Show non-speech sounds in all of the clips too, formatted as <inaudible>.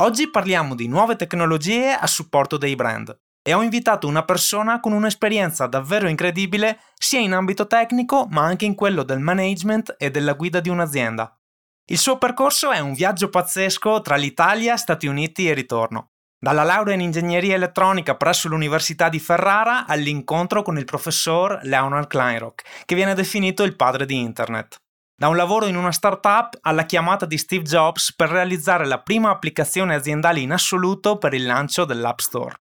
Oggi parliamo di nuove tecnologie a supporto dei brand e ho invitato una persona con un'esperienza davvero incredibile sia in ambito tecnico ma anche in quello del management e della guida di un'azienda. Il suo percorso è un viaggio pazzesco tra l'Italia, Stati Uniti e ritorno. Dalla laurea in ingegneria elettronica presso l'Università di Ferrara all'incontro con il professor Leonard Kleinrock, che viene definito il padre di Internet. Da un lavoro in una startup alla chiamata di Steve Jobs per realizzare la prima applicazione aziendale in assoluto per il lancio dell'App Store.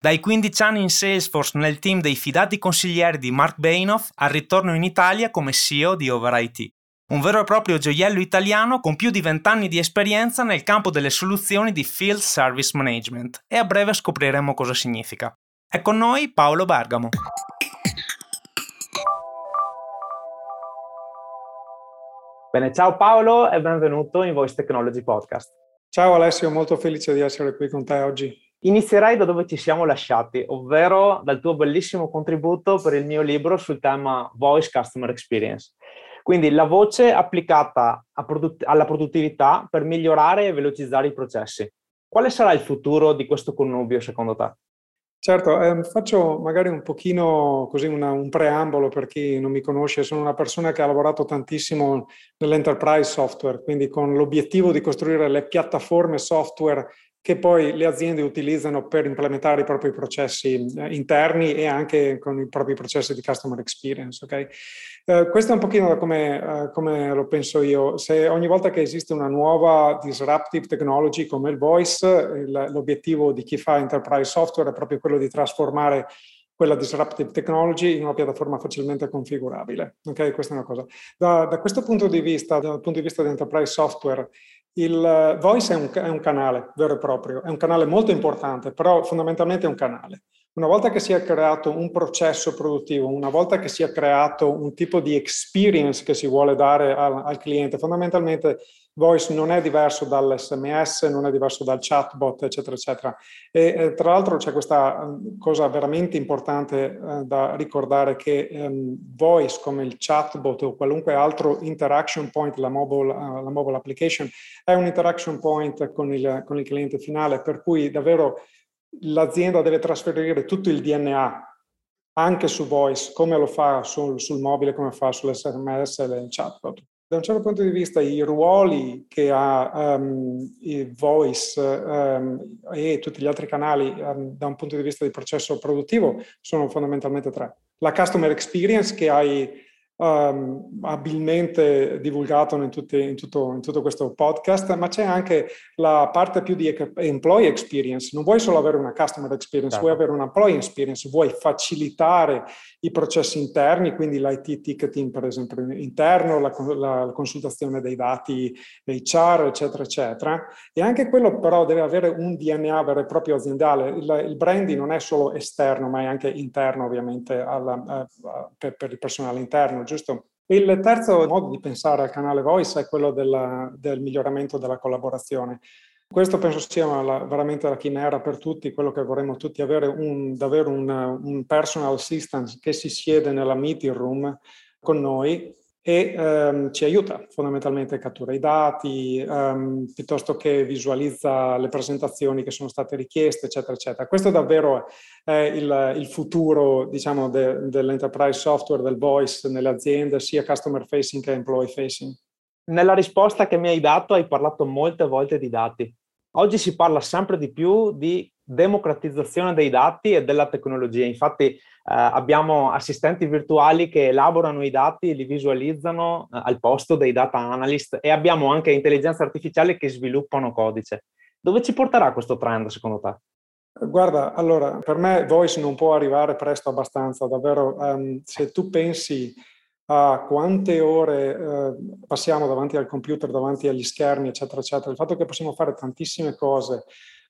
Dai 15 anni in Salesforce nel team dei fidati consiglieri di Mark Bainoff al ritorno in Italia come CEO di OverIT. Un vero e proprio gioiello italiano con più di 20 anni di esperienza nel campo delle soluzioni di Field Service Management e a breve scopriremo cosa significa. È con noi Paolo Bergamo. Bene, ciao Paolo e benvenuto in Voice Technology Podcast. Ciao Alessio, molto felice di essere qui con te oggi. Inizierai da dove ci siamo lasciati, ovvero dal tuo bellissimo contributo per il mio libro sul tema Voice Customer Experience. Quindi la voce applicata produtt- alla produttività per migliorare e velocizzare i processi. Quale sarà il futuro di questo connubio secondo te? Certo, ehm, faccio magari un pochino così una, un preambolo per chi non mi conosce. Sono una persona che ha lavorato tantissimo nell'enterprise software, quindi con l'obiettivo di costruire le piattaforme software che poi le aziende utilizzano per implementare i propri processi eh, interni e anche con i propri processi di customer experience. Okay? Eh, questo è un pochino come, eh, come, lo penso io. Se ogni volta che esiste una nuova disruptive technology come il voice, il, l'obiettivo di chi fa enterprise software è proprio quello di trasformare quella disruptive technology in una piattaforma facilmente configurabile. Ok, questa è una cosa. Da, da questo punto di vista, dal punto di vista di enterprise software, il voice è un, è un, canale vero e proprio, è un canale molto importante, però fondamentalmente è un canale. Una volta che si è creato un processo produttivo, una volta che si è creato un tipo di experience che si vuole dare al, al cliente, fondamentalmente voice non è diverso dall'SMS, non è diverso dal chatbot, eccetera, eccetera. E eh, tra l'altro c'è questa um, cosa veramente importante eh, da ricordare che um, voice come il chatbot o qualunque altro interaction point, la mobile, uh, la mobile application, è un interaction point con il, con il cliente finale, per cui davvero l'azienda deve trasferire tutto il DNA anche su voice, come lo fa sul, sul mobile, come fa sull'SMS e il chatbot. Da un certo punto di vista i ruoli che ha um, voice um, e tutti gli altri canali um, da un punto di vista di processo produttivo sono fondamentalmente tre. La customer experience che hai um, abilmente divulgato in, tutti, in, tutto, in, tutto, questo podcast, ma c'è anche la parte più di employee experience. Non vuoi solo avere una customer experience, certo. vuoi avere una employee experience, vuoi facilitare i processi interni, quindi l'IT ticketing per esempio interno, la, la, la consultazione dei dati HR, eccetera, eccetera. E anche quello però deve avere un DNA vero e proprio aziendale. Il, il branding non è solo esterno, ma è anche interno ovviamente alla, uh, per, per il personale interno giusto? Il terzo modo di pensare al canale Voice è quello della, del miglioramento della collaborazione. Questo penso sia la, veramente la chimera per tutti, quello che vorremmo tutti avere, un, davvero un, un personal assistant che si siede nella meeting room con noi e um, ci aiuta fondamentalmente a catturare i dati, um, piuttosto che visualizza le presentazioni che sono state richieste, eccetera, eccetera. Questo davvero è il, il futuro, diciamo, de, dell'enterprise software, del voice nelle aziende, sia customer facing che employee facing. Nella risposta che mi hai dato hai parlato molte volte di dati. Oggi si parla sempre di più di democratizzazione dei dati e della tecnologia. Infatti eh, abbiamo assistenti virtuali che elaborano i dati, li visualizzano eh, al posto dei data analyst e abbiamo anche intelligenze artificiali che sviluppano codice. Dove ci porterà questo trend secondo te? Guarda, allora, per me Voice non può arrivare presto abbastanza, davvero. Um, se tu pensi a quante ore uh, passiamo davanti al computer, davanti agli schermi, eccetera, eccetera, il fatto che possiamo fare tantissime cose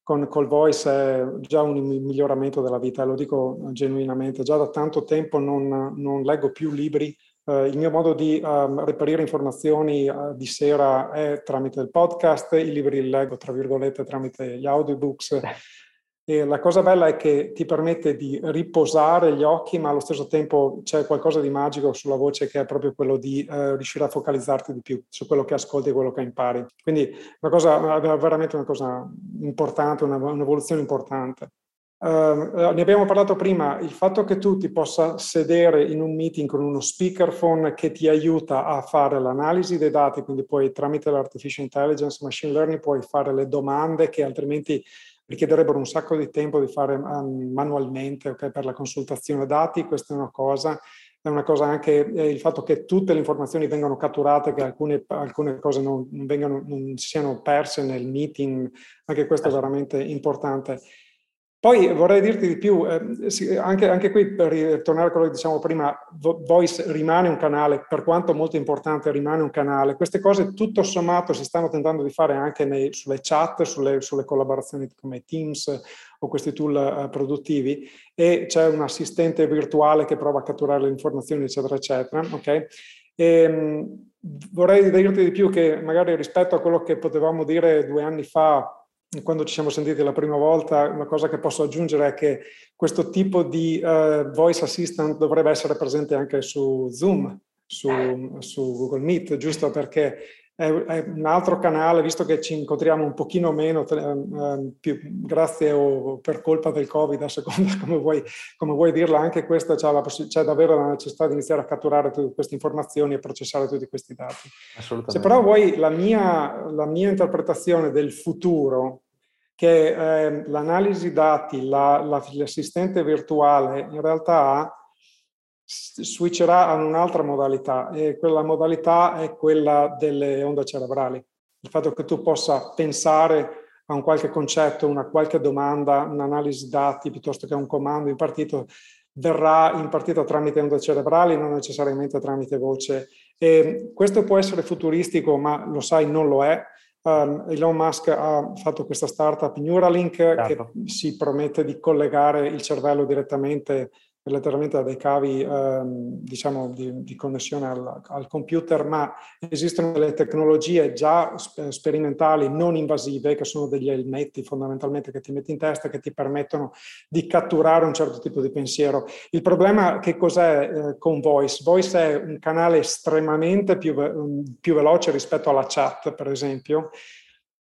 con col voice è già un miglioramento della vita, lo dico genuinamente. Già da tanto tempo non, non leggo più libri. Uh, il mio modo di um, reperire informazioni uh, di sera è tramite il podcast, i libri li leggo tra virgolette tramite gli audiobooks. <laughs> E la cosa bella è che ti permette di riposare gli occhi, ma allo stesso tempo c'è qualcosa di magico sulla voce che è proprio quello di uh, riuscire a focalizzarti di più su quello che ascolti e quello che impari. Quindi una cosa, veramente una cosa importante, una, un'evoluzione importante. Uh, ne abbiamo parlato prima, il fatto che tu ti possa sedere in un meeting con uno speakerphone che ti aiuta a fare l'analisi dei dati, quindi poi tramite l'artificial intelligence, machine learning, puoi fare le domande che altrimenti richiederebbero un sacco di tempo di fare manualmente okay, per la consultazione dati, questa è una cosa. È una cosa anche eh, il fatto che tutte le informazioni vengano catturate, che alcune, alcune cose non, vengano, non siano perse nel meeting, anche questo è veramente importante. Poi vorrei dirti di più, eh, anche, anche, qui per ritornare a quello che diciamo prima, Voice rimane un canale, per quanto molto importante rimane un canale. Queste cose tutto sommato si stanno tentando di fare anche nei, sulle chat, sulle, sulle, collaborazioni come Teams o questi tool eh, produttivi e c'è un assistente virtuale che prova a catturare le informazioni eccetera eccetera. Okay? E, ehm, vorrei dirti di più che magari rispetto a quello che potevamo dire due anni fa quando ci siamo sentiti la prima volta, una cosa che posso aggiungere è che questo tipo di uh, voice assistant dovrebbe essere presente anche su Zoom, su, su Google Meet, giusto? Perché è, un altro canale, visto che ci incontriamo un pochino meno, uh, più, grazie o per colpa del Covid, a seconda <laughs> come vuoi, come vuoi dirla, anche questa c'è, la c'è, davvero la necessità di iniziare a catturare tutte queste informazioni e processare tutti questi dati. Se però vuoi la mia, la mia interpretazione del futuro, che eh, l'analisi dati, la, la, l'assistente virtuale in realtà switcherà a un'altra modalità e quella modalità è quella delle onde cerebrali. Il fatto che tu possa pensare a un qualche concetto, una qualche domanda, un'analisi dati piuttosto che un comando impartito verrà impartito tramite onde cerebrali, non necessariamente tramite voce. E questo può essere futuristico, ma lo sai, non lo è Um, Elon Musk ha fatto questa startup Neuralink certo. che si promette di collegare il cervello direttamente letteralmente da dei cavi ehm, diciamo di, di connessione al, al, computer, ma esistono delle tecnologie già sperimentali non invasive che sono degli elmetti fondamentalmente che ti metti in testa che ti permettono di catturare un certo tipo di pensiero. Il problema che cos'è eh, con Voice? Voice è un canale estremamente più, più veloce rispetto alla chat, per esempio,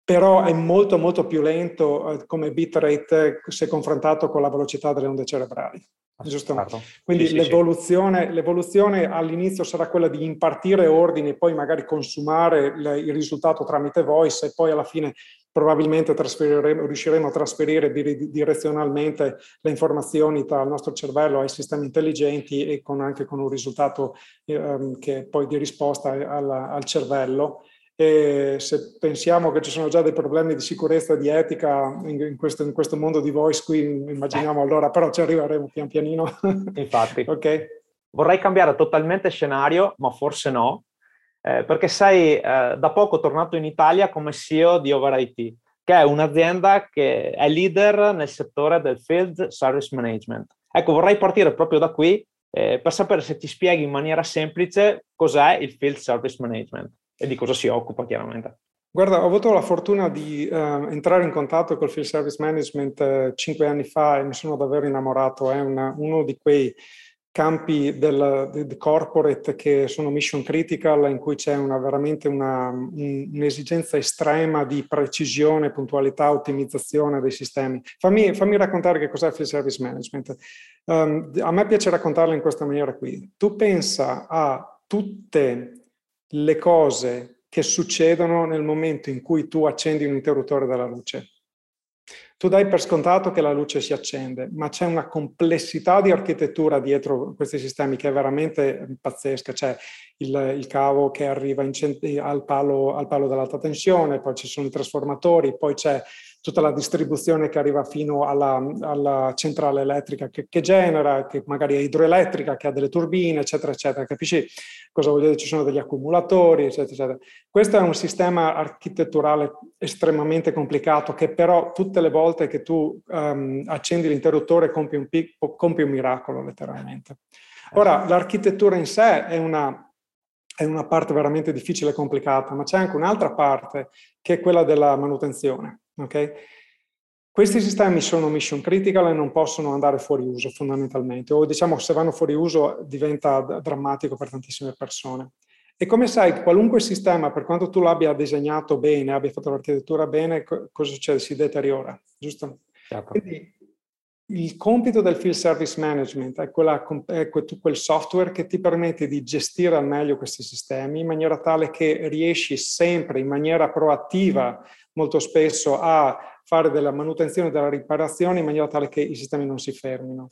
però è molto molto più lento eh, come bitrate se confrontato con la velocità delle onde cerebrali. Giusto? Quindi sì, l'evoluzione, sì. l'evoluzione, all'inizio sarà quella di impartire ordini e poi magari consumare il risultato tramite voice e poi alla fine probabilmente riusciremo a trasferire direzionalmente le informazioni il nostro cervello ai sistemi intelligenti e con, anche con un risultato eh, che poi di risposta al, al cervello e se pensiamo che ci sono già dei problemi di sicurezza e di etica in, questo, in, questo, mondo di voice qui, immaginiamo allora, però ci arriveremo pian pianino. <laughs> Infatti. ok. Vorrei cambiare totalmente scenario, ma forse no, eh, perché sei eh, da poco tornato in Italia come CEO di OverIT, che è un'azienda che è leader nel settore del Field Service Management. Ecco, vorrei partire proprio da qui eh, per sapere se ti spieghi in maniera semplice cos'è il Field Service Management e di cosa si occupa chiaramente. Guarda, ho avuto la fortuna di uh, entrare in contatto col Field Service Management uh, cinque anni fa e mi sono davvero innamorato. È una, uno di quei campi del, del, corporate che sono mission critical, in cui c'è una, veramente una, un, un'esigenza estrema di precisione, puntualità, ottimizzazione dei sistemi. Fammi, fammi raccontare che cos'è Field Service Management. Um, a me piace raccontarlo in questa maniera qui. Tu pensa a tutte le cose che succedono nel momento in cui tu accendi un interruttore della luce. Tu dai per scontato che la luce si accende, ma c'è una complessità di architettura dietro questi sistemi che è veramente pazzesca. C'è il, il cavo che arriva in, al, palo, al palo dell'alta tensione, poi ci sono i trasformatori, poi c'è tutta la distribuzione che arriva fino alla, alla centrale elettrica che, che, genera, che magari è idroelettrica, che ha delle turbine, eccetera, eccetera. Capisci cosa voglio dire? Ci sono degli accumulatori, eccetera, eccetera. Questo è un sistema architetturale estremamente complicato che però tutte le volte che tu um, accendi l'interruttore compi un, compi un miracolo, letteralmente. Ora, l'architettura in sé è una è una parte veramente difficile e complicata, ma c'è anche un'altra parte che è quella della manutenzione. Okay? Questi sistemi sono mission critical e non possono andare fuori uso fondamentalmente, o diciamo se vanno fuori uso diventa drammatico per tantissime persone. E come sai, qualunque sistema, per quanto tu l'abbia disegnato bene, abbia fatto l'architettura bene, cosa succede? Si deteriora, giusto? Certo. Quindi il compito del field service management è, quella, è, quel software che ti permette di gestire al meglio questi sistemi in maniera tale che riesci sempre in maniera proattiva, molto spesso, a fare della manutenzione, della riparazione in maniera tale che i sistemi non si fermino.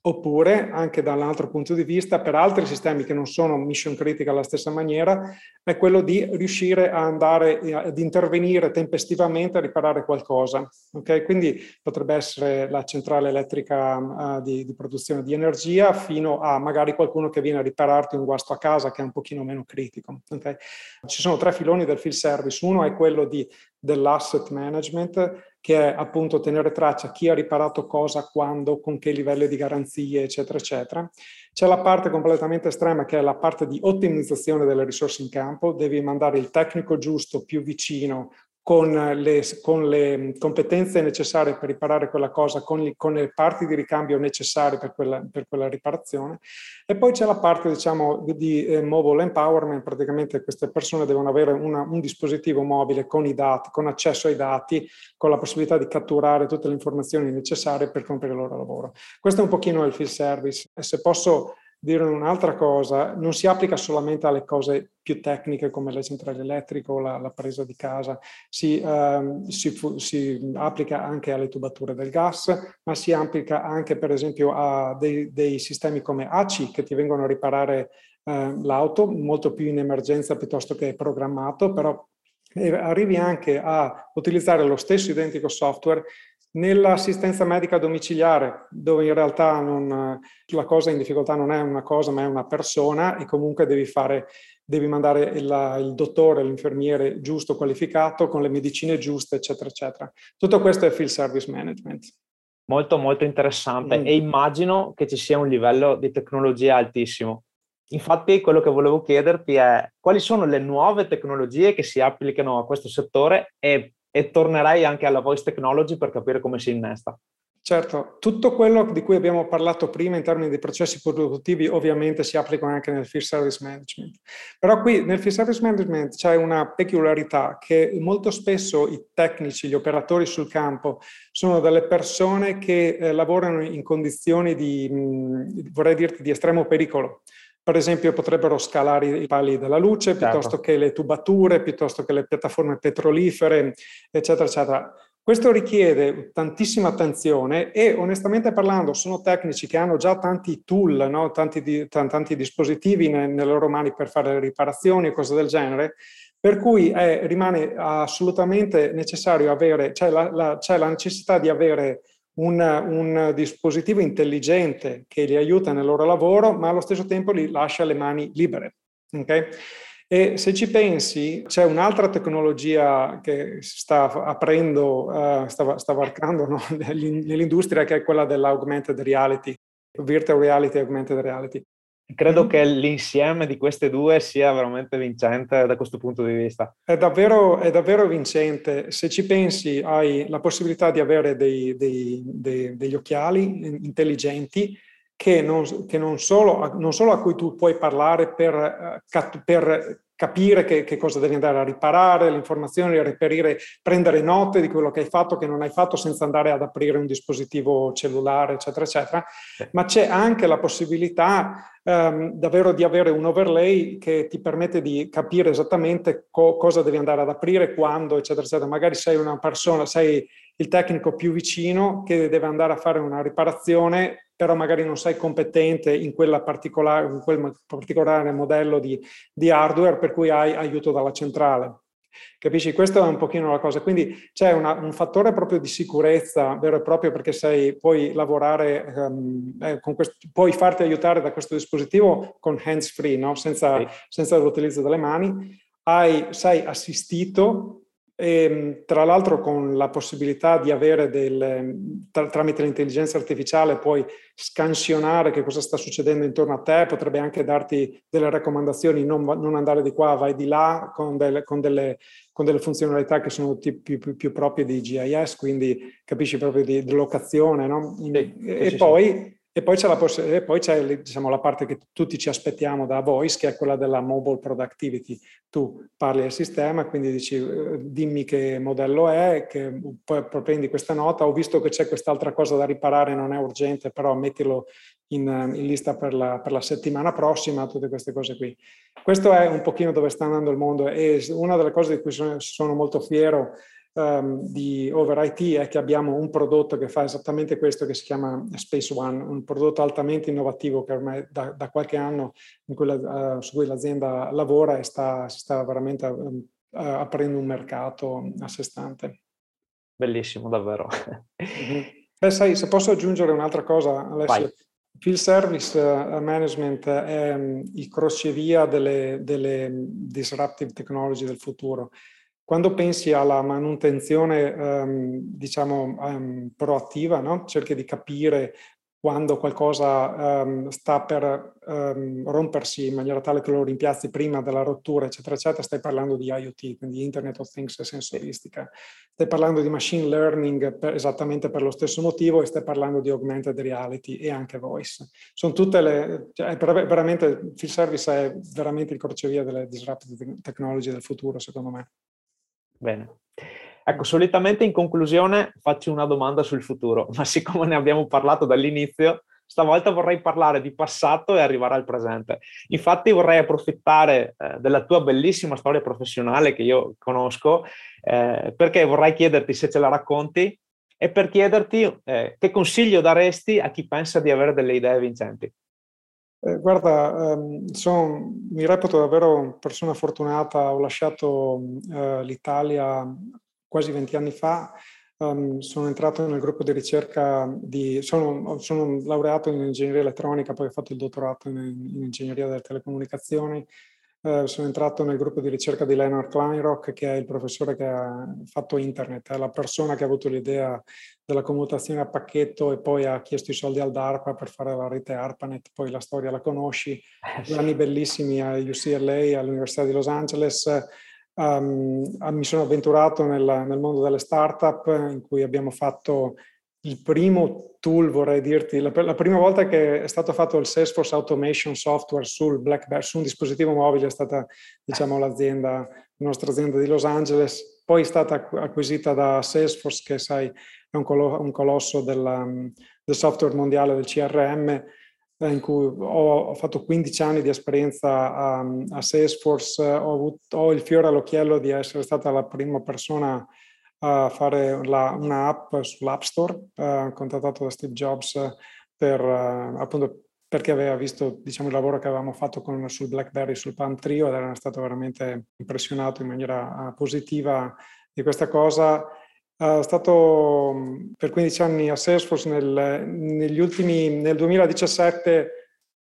Oppure, anche dall'altro punto di vista, per altri sistemi che non sono mission critical alla stessa maniera, è quello di riuscire a andare ad intervenire tempestivamente a riparare qualcosa. Okay? Quindi potrebbe essere la centrale elettrica uh, di, di, produzione di energia fino a magari qualcuno che viene a ripararti un guasto a casa che è un pochino meno critico. Okay? Ci sono tre filoni del field service. Uno è quello di, dell'asset management, che è appunto tenere traccia chi ha riparato cosa, quando, con che livelli di garanzie, eccetera, eccetera. C'è la parte completamente estrema che è la parte di ottimizzazione delle risorse in campo, devi mandare il tecnico giusto più vicino con le, con le, competenze necessarie per riparare quella cosa, con, gli, con le parti di ricambio necessarie per quella, per quella, riparazione. E poi c'è la parte, diciamo, di eh, mobile empowerment, praticamente queste persone devono avere una, un dispositivo mobile con i dati, con accesso ai dati, con la possibilità di catturare tutte le informazioni necessarie per compiere il loro lavoro. Questo è un pochino il field service. E se posso dire un'altra cosa, non si applica solamente alle cose più tecniche come le centrali elettriche o la, la presa di casa, si, um, si, si, applica anche alle tubature del gas, ma si applica anche per esempio a dei, dei sistemi come ACI che ti vengono a riparare uh, l'auto, molto più in emergenza piuttosto che programmato, però eh, arrivi anche a utilizzare lo stesso identico software Nell'assistenza medica domiciliare, dove in realtà non, la cosa in difficoltà non è una cosa, ma è una persona e comunque devi fare, devi mandare il, il dottore, l'infermiere giusto, qualificato, con le medicine giuste, eccetera, eccetera. Tutto questo è field service management. Molto, molto interessante mm. e immagino che ci sia un livello di tecnologia altissimo. Infatti, quello che volevo chiederti è quali sono le nuove tecnologie che si applicano a questo settore e e tornerei anche alla voice technology per capire come si innesta. Certo, tutto quello di cui abbiamo parlato prima in termini di processi produttivi ovviamente si applicano anche nel field service management. Però qui nel field service management c'è una peculiarità che molto spesso i tecnici, gli operatori sul campo sono delle persone che eh, lavorano in condizioni di, mh, vorrei dirti, di estremo pericolo. Per esempio potrebbero scalare i pali della luce certo. piuttosto che le tubature, piuttosto che le piattaforme petrolifere, eccetera, eccetera. Questo richiede tantissima attenzione e onestamente parlando sono tecnici che hanno già tanti tool, no? tanti, di, tanti, dispositivi ne, nelle loro mani per fare le riparazioni e cose del genere, per cui è, rimane assolutamente necessario avere, c'è la, la, c'è la necessità di avere un, un, dispositivo intelligente che li aiuta nel loro lavoro, ma allo stesso tempo li lascia le mani libere. Okay? E se ci pensi, c'è un'altra tecnologia che sta aprendo, uh, sta, sta varcando no? <laughs> nell'industria, che è quella dell'augmented reality, virtual reality, augmented reality. Credo mm. che l'insieme di queste due sia veramente vincente da questo punto di vista. È davvero, è davvero vincente. Se ci pensi, hai la possibilità di avere dei, dei, dei, degli occhiali intelligenti che, non, che non, solo, non, solo, a cui tu puoi parlare per, eh, per capire che, che, cosa devi andare a riparare, le informazioni, reperire, prendere note di quello che hai fatto, che non hai fatto senza andare ad aprire un dispositivo cellulare, eccetera, eccetera. Ma c'è anche la possibilità um, davvero di avere un overlay che ti permette di capire esattamente co- cosa devi andare ad aprire, quando, eccetera, eccetera. Magari sei una persona, sei il tecnico più vicino che deve andare a fare una riparazione però magari non sei competente in, particolare, in quel particolare modello di, di, hardware per cui hai aiuto dalla centrale. Capisci? Questo è un pochino la cosa. Quindi c'è una, un fattore proprio di sicurezza vero e proprio perché sei, puoi lavorare, um, eh, con questo, puoi farti aiutare da questo dispositivo con hands free, no? senza, sì. senza l'utilizzo delle mani. Hai, sei assistito e, ehm, tra l'altro con la possibilità di avere del, tra, tramite l'intelligenza artificiale puoi scansionare che cosa sta succedendo intorno a te, potrebbe anche darti delle raccomandazioni, non, non andare di qua, vai di là, con delle, con delle, con delle funzionalità che sono più, più, più, proprie di GIS, quindi capisci proprio di, di locazione, no? sì, e, sì, poi... Sì e poi c'è, la, poss- e poi c'è diciamo, la parte che tutti ci aspettiamo da Voice, che è quella della mobile productivity. Tu parli al sistema, quindi dici eh, dimmi che modello è, che poi prendi questa nota, ho visto che c'è quest'altra cosa da riparare, non è urgente, però mettilo in, in lista per la, per la, settimana prossima, tutte queste cose qui. Questo è un pochino dove sta andando il mondo e una delle cose di cui sono, sono molto fiero um, di Over IT è che abbiamo un prodotto che fa esattamente questo che si chiama Space One, un prodotto altamente innovativo che ormai da, da qualche anno quella, uh, su cui l'azienda lavora e sta, si sta veramente uh, aprendo un mercato a sé stante. Bellissimo, davvero. mm-hmm. Beh, sai, se posso aggiungere un'altra cosa, Alessio. Vai. Field Service Management è um, il crocevia delle, delle disruptive technology del futuro. Quando pensi alla manutenzione, um, diciamo, um, proattiva, no? cerchi di capire quando qualcosa um, sta per rompersi in maniera tale che lo rimpiazzi prima della rottura, eccetera, eccetera, stai parlando di IoT, quindi Internet of Things e sensoristica. Stai parlando di machine learning per, esattamente per lo stesso motivo e stai parlando di augmented reality e anche voice. Sono tutte le... Cioè, veramente, Field Service è veramente il crocevia delle disruptive technology del futuro, secondo me. Bene. Ecco, solitamente in conclusione faccio una domanda sul futuro, <laughs> ma siccome ne abbiamo parlato dall'inizio, stavolta vorrei parlare di passato e arrivare al presente. Infatti vorrei approfittare eh, della tua bellissima storia professionale che io conosco, eh, perché vorrei chiederti se ce la racconti e per chiederti eh, che consiglio daresti a chi pensa di avere delle idee vincenti. Eh, guarda, ehm, sono, mi reputo davvero persona fortunata, ho lasciato eh, l'Italia quasi 20 anni fa, um, sono entrato nel gruppo di ricerca di, sono, sono, laureato in ingegneria elettronica, poi ho fatto il dottorato in, in ingegneria delle telecomunicazioni, eh, sono entrato nel gruppo di ricerca di Leonard Kleinrock, che è il professore che ha fatto internet, è la persona che ha avuto l'idea della commutazione a pacchetto e poi ha chiesto i soldi al DARPA per fare la rete ARPANET, poi la storia la conosci, eh, anni bellissimi a UCLA, all'Università di Los Angeles, um, mi sono avventurato nel, nel mondo delle startup in cui abbiamo fatto il primo tool, vorrei dirti, la, la, prima volta che è stato fatto il Salesforce Automation Software sul BlackBerry, su un dispositivo mobile è stata, diciamo, l'azienda, la nostra azienda di Los Angeles, poi è stata acquisita da Salesforce, che sai è un, colo, un colosso della, del software mondiale del CRM, eh, in cui ho, ho, fatto 15 anni di esperienza a, a Salesforce, ho, avuto, ho il fiore all'occhiello di essere stata la prima persona a fare la, una app sull'App Store, uh, contattato da Steve Jobs per, uh, appunto perché aveva visto diciamo, il lavoro che avevamo fatto con, sul BlackBerry, sul Palm Trio ed era stato veramente impressionato in maniera uh, positiva di questa cosa. È stato per 15 anni a Salesforce, nel, negli ultimi, nel 2017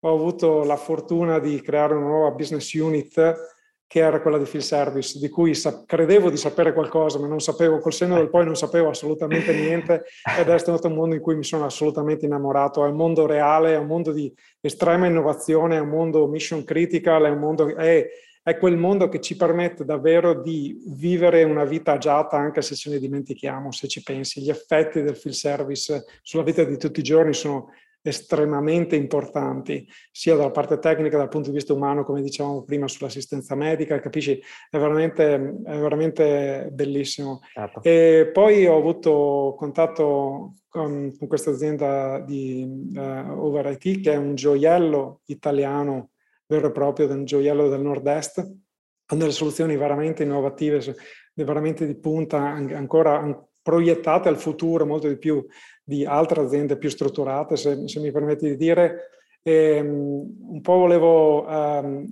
ho avuto la fortuna di creare una nuova business unit che era quella di Field Service, di cui sa- credevo di sapere qualcosa, ma non sapevo, col senno del poi non sapevo assolutamente <laughs> niente ed è stato un mondo in cui mi sono assolutamente innamorato. È un mondo reale, è un mondo di estrema innovazione, è un mondo mission critical, è, un mondo, è, è quel mondo che ci permette davvero di vivere una vita agiata anche se ce ne dimentichiamo, se ci pensi. Gli effetti del field service sulla vita di tutti i giorni sono estremamente importanti, sia dalla parte tecnica, dal punto di vista umano, come dicevamo prima, sull'assistenza medica, capisci? È veramente, è veramente bellissimo. Certo. E poi ho avuto contatto con, con questa azienda di uh, Over IT, che è un gioiello italiano vero e proprio, un gioiello del nord-est, con delle soluzioni veramente innovative, veramente di punta, ancora proiettate al futuro molto di più di altre aziende più strutturate, se, se mi permetti di dire. E, um, un po' volevo um,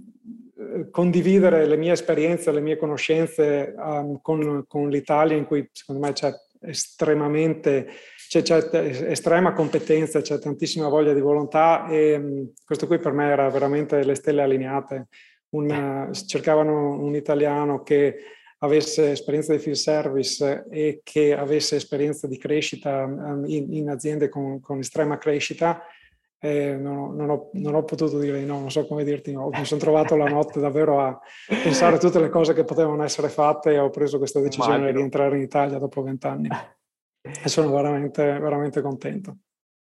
condividere le mie esperienze, le mie conoscenze um, con, con l'Italia in cui secondo me c'è estremamente c'è, c'è, estrema competenza, c'è tantissima voglia di volontà e um, questo qui per me era veramente le stelle allineate. Una, cercavano un italiano che avesse esperienza di field service e che avesse esperienza di crescita um, in, in, aziende con, con estrema crescita, eh, non, non, ho, non, ho, potuto dire no, non so come dirti no. Mi sono trovato la notte davvero a pensare a tutte le cose che potevano essere fatte e ho preso questa decisione Immagino. di entrare in Italia dopo vent'anni e sono veramente, veramente contento.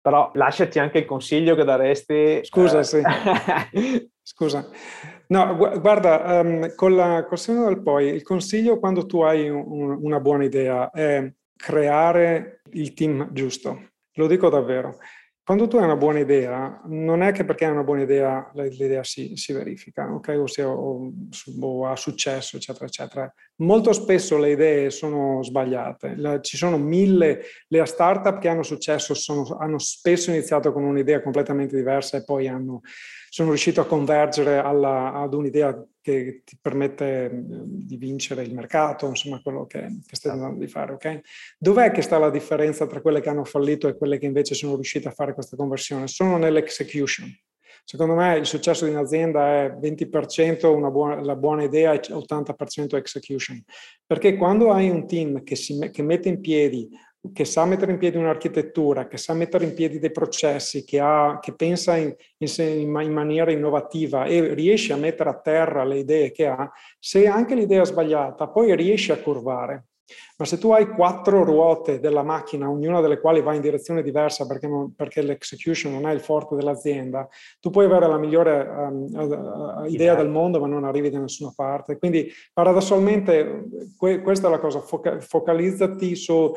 Però lasciati anche il consiglio che daresti. Scusa, eh... sì. <laughs> Scusa. No, guarda, um, con la questione del poi, il consiglio quando tu hai un, una buona idea è creare il team giusto. Lo dico davvero. Quando tu hai una buona idea, non è che perché hai una buona idea l'idea si, si verifica, ok? O, sia, o, o, ha successo, eccetera, eccetera. Molto spesso le idee sono sbagliate. La, ci sono mille, le startup che hanno successo sono, hanno spesso iniziato con un'idea completamente diversa e poi hanno sono riuscito a convergere alla, ad un'idea che ti permette di vincere il mercato, insomma quello che, che stai andando di fare. Okay? Dov'è che sta la differenza tra quelle che hanno fallito e quelle che invece sono riuscite a fare questa conversione? Sono nell'execution. Secondo me il successo di un'azienda è 20% una buona, la buona idea e 80% execution. Perché quando hai un team che, si, che mette in piedi che sa mettere in piedi un'architettura, che sa mettere in piedi dei processi, che, ha, che pensa in, in, in, maniera innovativa e riesce a mettere a terra le idee che ha, se anche l'idea è sbagliata, poi riesce a curvare. Ma se tu hai quattro ruote della macchina, ognuna delle quali va in direzione diversa perché, non, perché l'execution non è il forte dell'azienda, tu puoi avere la migliore um, idea del mondo ma non arrivi da nessuna parte. Quindi paradossalmente que- questa è la cosa, foca- focalizzati su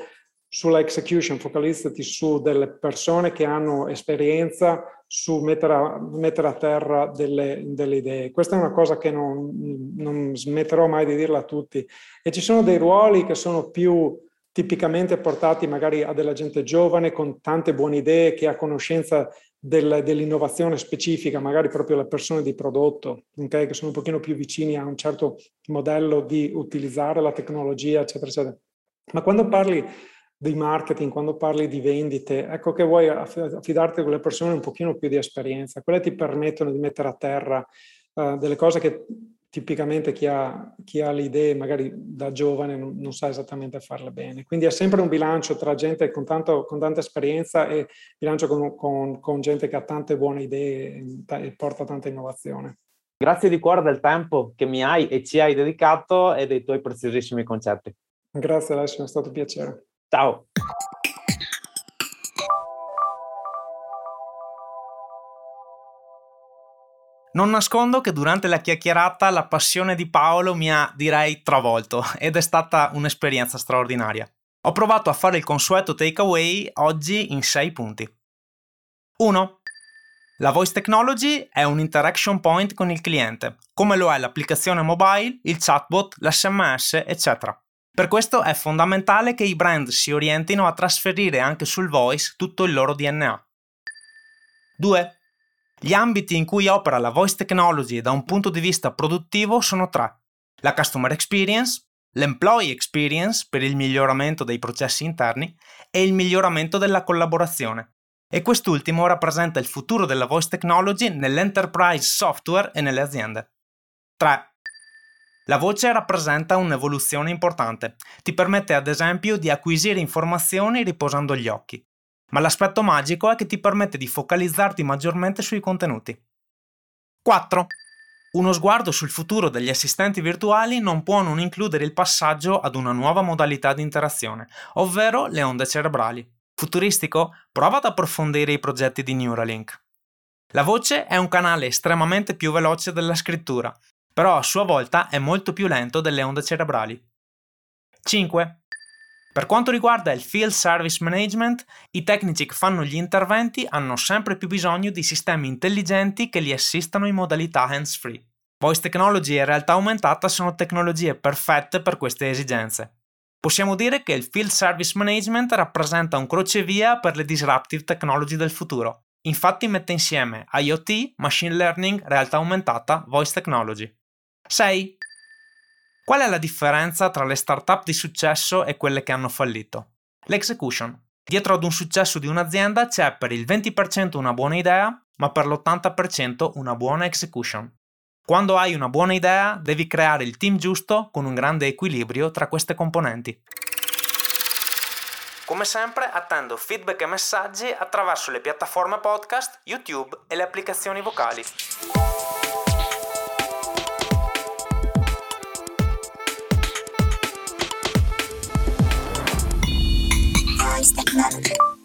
sulla execution, focalizzati su delle persone che hanno esperienza su mettere a, mettere a terra delle, delle, idee. Questa è una cosa che non, non, smetterò mai di dirla a tutti. E ci sono dei ruoli che sono più tipicamente portati magari a della gente giovane con tante buone idee, che ha conoscenza del, dell'innovazione specifica, magari proprio le persone di prodotto, okay? che sono un pochino più vicini a un certo modello di utilizzare la tecnologia, eccetera, eccetera. Ma quando parli di marketing, quando parli di vendite, ecco che vuoi affidarti con le persone un pochino più di esperienza. Quelle ti permettono di mettere a terra uh, delle cose che tipicamente chi ha, chi ha, le idee, magari da giovane, non, non, sa esattamente farle bene. Quindi è sempre un bilancio tra gente con, tanto, con tanta esperienza e bilancio con, con, con, gente che ha tante buone idee e porta tanta innovazione. Grazie di cuore del tempo che mi hai e ci hai dedicato e dei tuoi preziosissimi concetti. Grazie Alessio, è stato un piacere. Ciao. Non nascondo che durante la chiacchierata la passione di Paolo mi ha, direi, travolto ed è stata un'esperienza straordinaria. Ho provato a fare il consueto takeaway oggi in 6 punti. 1. La voice technology è un interaction point con il cliente, come lo è l'applicazione mobile, il chatbot, l'SMS, eccetera. Per questo è fondamentale che i brand si orientino a trasferire anche sul voice tutto il loro DNA. 2. Gli ambiti in cui opera la voice technology da un punto di vista produttivo sono tre. La customer experience, l'employee experience per il miglioramento dei processi interni e il miglioramento della collaborazione. E quest'ultimo rappresenta il futuro della voice technology nell'enterprise software e nelle aziende. 3. La voce rappresenta un'evoluzione importante, ti permette ad esempio di acquisire informazioni riposando gli occhi, ma l'aspetto magico è che ti permette di focalizzarti maggiormente sui contenuti. 4. Uno sguardo sul futuro degli assistenti virtuali non può non includere il passaggio ad una nuova modalità di interazione, ovvero le onde cerebrali. Futuristico? Prova ad approfondire i progetti di Neuralink. La voce è un canale estremamente più veloce della scrittura però a sua volta è molto più lento delle onde cerebrali. 5. Per quanto riguarda il Field Service Management, i tecnici che fanno gli interventi hanno sempre più bisogno di sistemi intelligenti che li assistano in modalità hands-free. Voice technology e realtà aumentata sono tecnologie perfette per queste esigenze. Possiamo dire che il Field Service Management rappresenta un crocevia per le disruptive technology del futuro. Infatti mette insieme IoT, machine learning, realtà aumentata, voice technology. 6. Qual è la differenza tra le startup di successo e quelle che hanno fallito? L'execution. Dietro ad un successo di un'azienda c'è per il 20% una buona idea, ma per l'80% una buona execution. Quando hai una buona idea, devi creare il team giusto con un grande equilibrio tra queste componenti. Come sempre attendo feedback e messaggi attraverso le piattaforme podcast, YouTube e le applicazioni vocali. Voice technology.